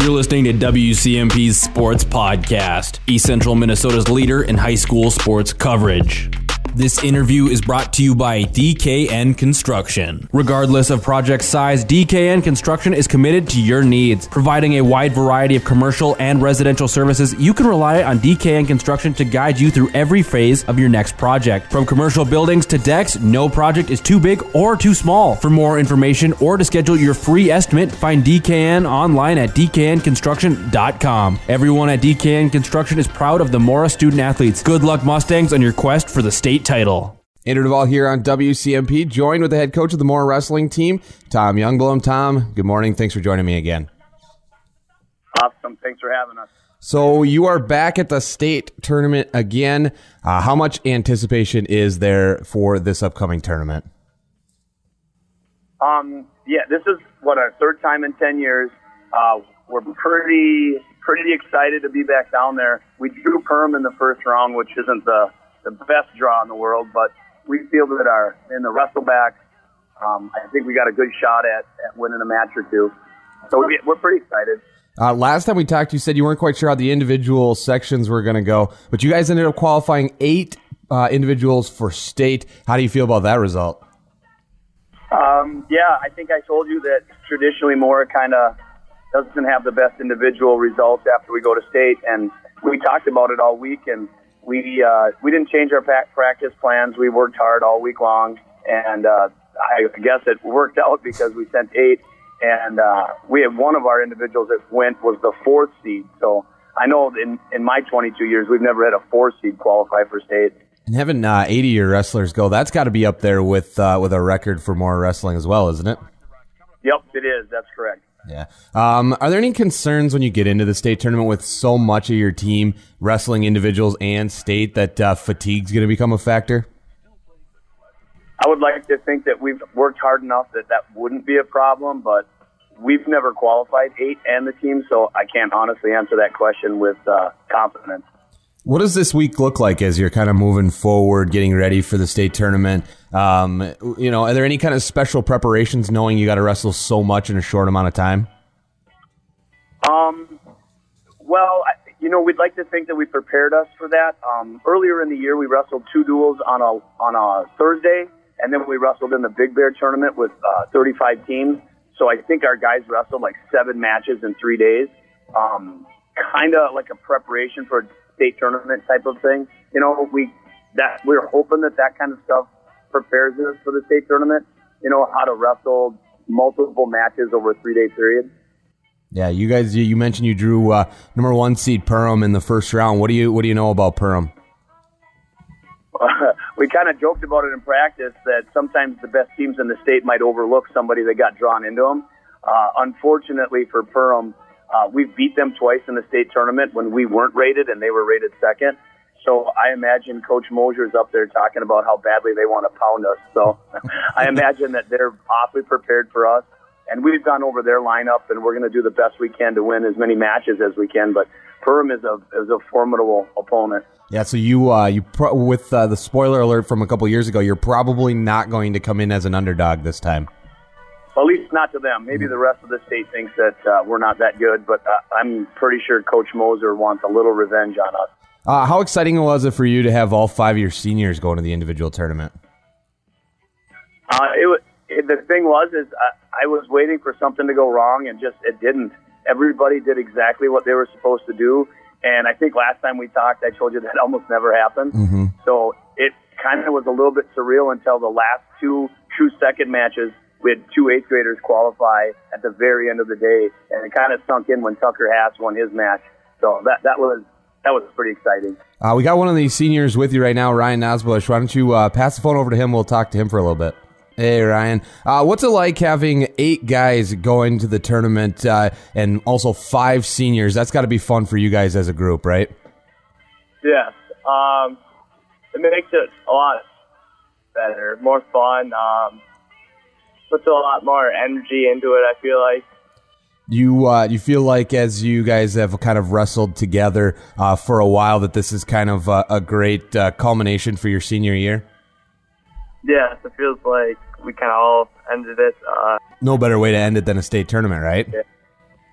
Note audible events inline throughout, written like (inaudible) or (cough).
You're listening to WCMP's Sports Podcast, East Central Minnesota's leader in high school sports coverage. This interview is brought to you by DKN Construction. Regardless of project size, DKN Construction is committed to your needs, providing a wide variety of commercial and residential services. You can rely on DKN Construction to guide you through every phase of your next project. From commercial buildings to decks, no project is too big or too small. For more information or to schedule your free estimate, find DKN online at dknconstruction.com. Everyone at DKN Construction is proud of the Mora student athletes. Good luck Mustangs on your quest for the state title. Andrew Duvall here on WCMP, joined with the head coach of the Mora wrestling team, Tom Youngblom. Tom, good morning. Thanks for joining me again. Awesome. Thanks for having us. So you are back at the state tournament again. Uh, how much anticipation is there for this upcoming tournament? Um, yeah, this is what our third time in ten years. Uh, we're pretty pretty excited to be back down there. We drew Perham in the first round, which isn't the the best draw in the world, but we feel that our in the wrestleback, um, I think we got a good shot at, at winning a match or two. So we, we're pretty excited. Uh, last time we talked, you said you weren't quite sure how the individual sections were going to go, but you guys ended up qualifying eight uh, individuals for state. How do you feel about that result? Um, yeah, I think I told you that traditionally Mora kind of doesn't have the best individual results after we go to state, and we talked about it all week, and we uh, we didn't change our practice plans. We worked hard all week long, and uh, I guess it worked out (laughs) because we sent eight, and uh, we had one of our individuals that went was the fourth seed. So I know in in my 22 years we've never had a four seed qualify for state. And having uh, 80 year wrestlers go, that's got to be up there with uh, with a record for Mora wrestling as well, isn't it? Yep, it is. That's correct. Yeah. Um, are there any concerns when you get into the state tournament with so much of your team wrestling individuals and state that uh, fatigue's going to become a factor? I would like to think that we've worked hard enough that that wouldn't be a problem, but we've never qualified eight and the team, so I can't honestly answer that question with uh, confidence. What does this week look like as you're kind of moving forward, getting ready for the state tournament? Um, you know, are there any kind of special preparations knowing you got to wrestle so much in a short amount of time? Um, well, you know, we'd like to think that we prepared us for that. Um, earlier in the year, we wrestled two duels on a on a Thursday, and then we wrestled in the Big Bear tournament with uh, 35 teams. So I think our guys wrestled like seven matches in three days. Um, kind of like a preparation for state tournament type of thing. You know, we that we're hoping that that kind of stuff prepares us for the state tournament. You know, how to wrestle multiple matches over a three day period. Yeah, you guys, you mentioned you drew uh, number one seed Perham in the first round. What do you what do you know about Perham? (laughs) we kind of joked about it in practice that sometimes the best teams in the state might overlook somebody that got drawn into them. Uh, unfortunately for Perham, uh, we've beat them twice in the state tournament when we weren't rated and they were rated second. So I imagine Coach Mosier's up there talking about how badly they want to pound us. So (laughs) I imagine that they're awfully prepared for us. And we've gone over their lineup, and we're going to do the best we can to win as many matches as we can. But Perham is a is a formidable opponent. Yeah, so you uh, you pro- with uh, the spoiler alert from a couple years ago, you're probably not going to come in as an underdog this time. At least not to them. Maybe the rest of the state thinks that uh, we're not that good, but uh, I'm pretty sure Coach Moser wants a little revenge on us. Uh, how exciting was it for you to have all five of your seniors going to the individual tournament? Uh, it, it, the thing was, is I, I was waiting for something to go wrong, and just it didn't. Everybody did exactly what they were supposed to do, and I think last time we talked, I told you (laughs) that almost never happened. Mm-hmm. So it kind of was a little bit surreal until the last two true second matches. We had two eighth graders qualify at the very end of the day, and it kind of sunk in when Tucker Haas won his match. So that that was that was pretty exciting. Uh, we got one of these seniors with you right now, Ryan Nosbush. Why don't you uh, pass the phone over to him? We'll talk to him for a little bit. Hey, Ryan. Uh, what's it like having eight guys going to the tournament uh, and also five seniors? That's got to be fun for you guys as a group, right? Yes. Um, it makes it a lot better, more fun. Um, puts a lot more energy into it, I feel like. You uh, you feel like as you guys have kind of wrestled together uh, for a while that this is kind of a, a great uh, culmination for your senior year. Yeah, it feels like we kind of all ended it. Uh, No better way to end it than a state tournament, right? yeah.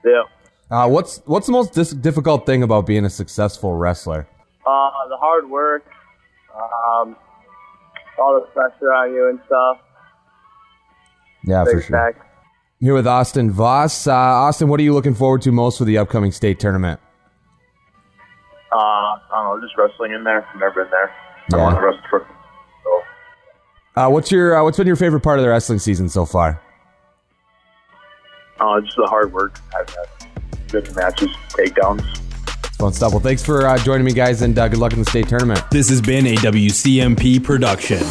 yeah. Uh, what's what's the most dis- difficult thing about being a successful wrestler? Uh, the hard work, um, all the pressure on you and stuff. Yeah, for sure. fact. Here with Austin Voss. Uh, Austin, what are you looking forward to most for the upcoming state tournament? Uh, I don't know, just wrestling in there. I've never been there. Yeah. I want to wrestle for. So, Uh, what's your uh, what's been your favorite part of the wrestling season so far? uh, just the hard work. I've had good matches, takedowns. Fun stuff. Well, thanks for uh, joining me, guys, and uh, good luck in the state tournament. This has been a WCMP production.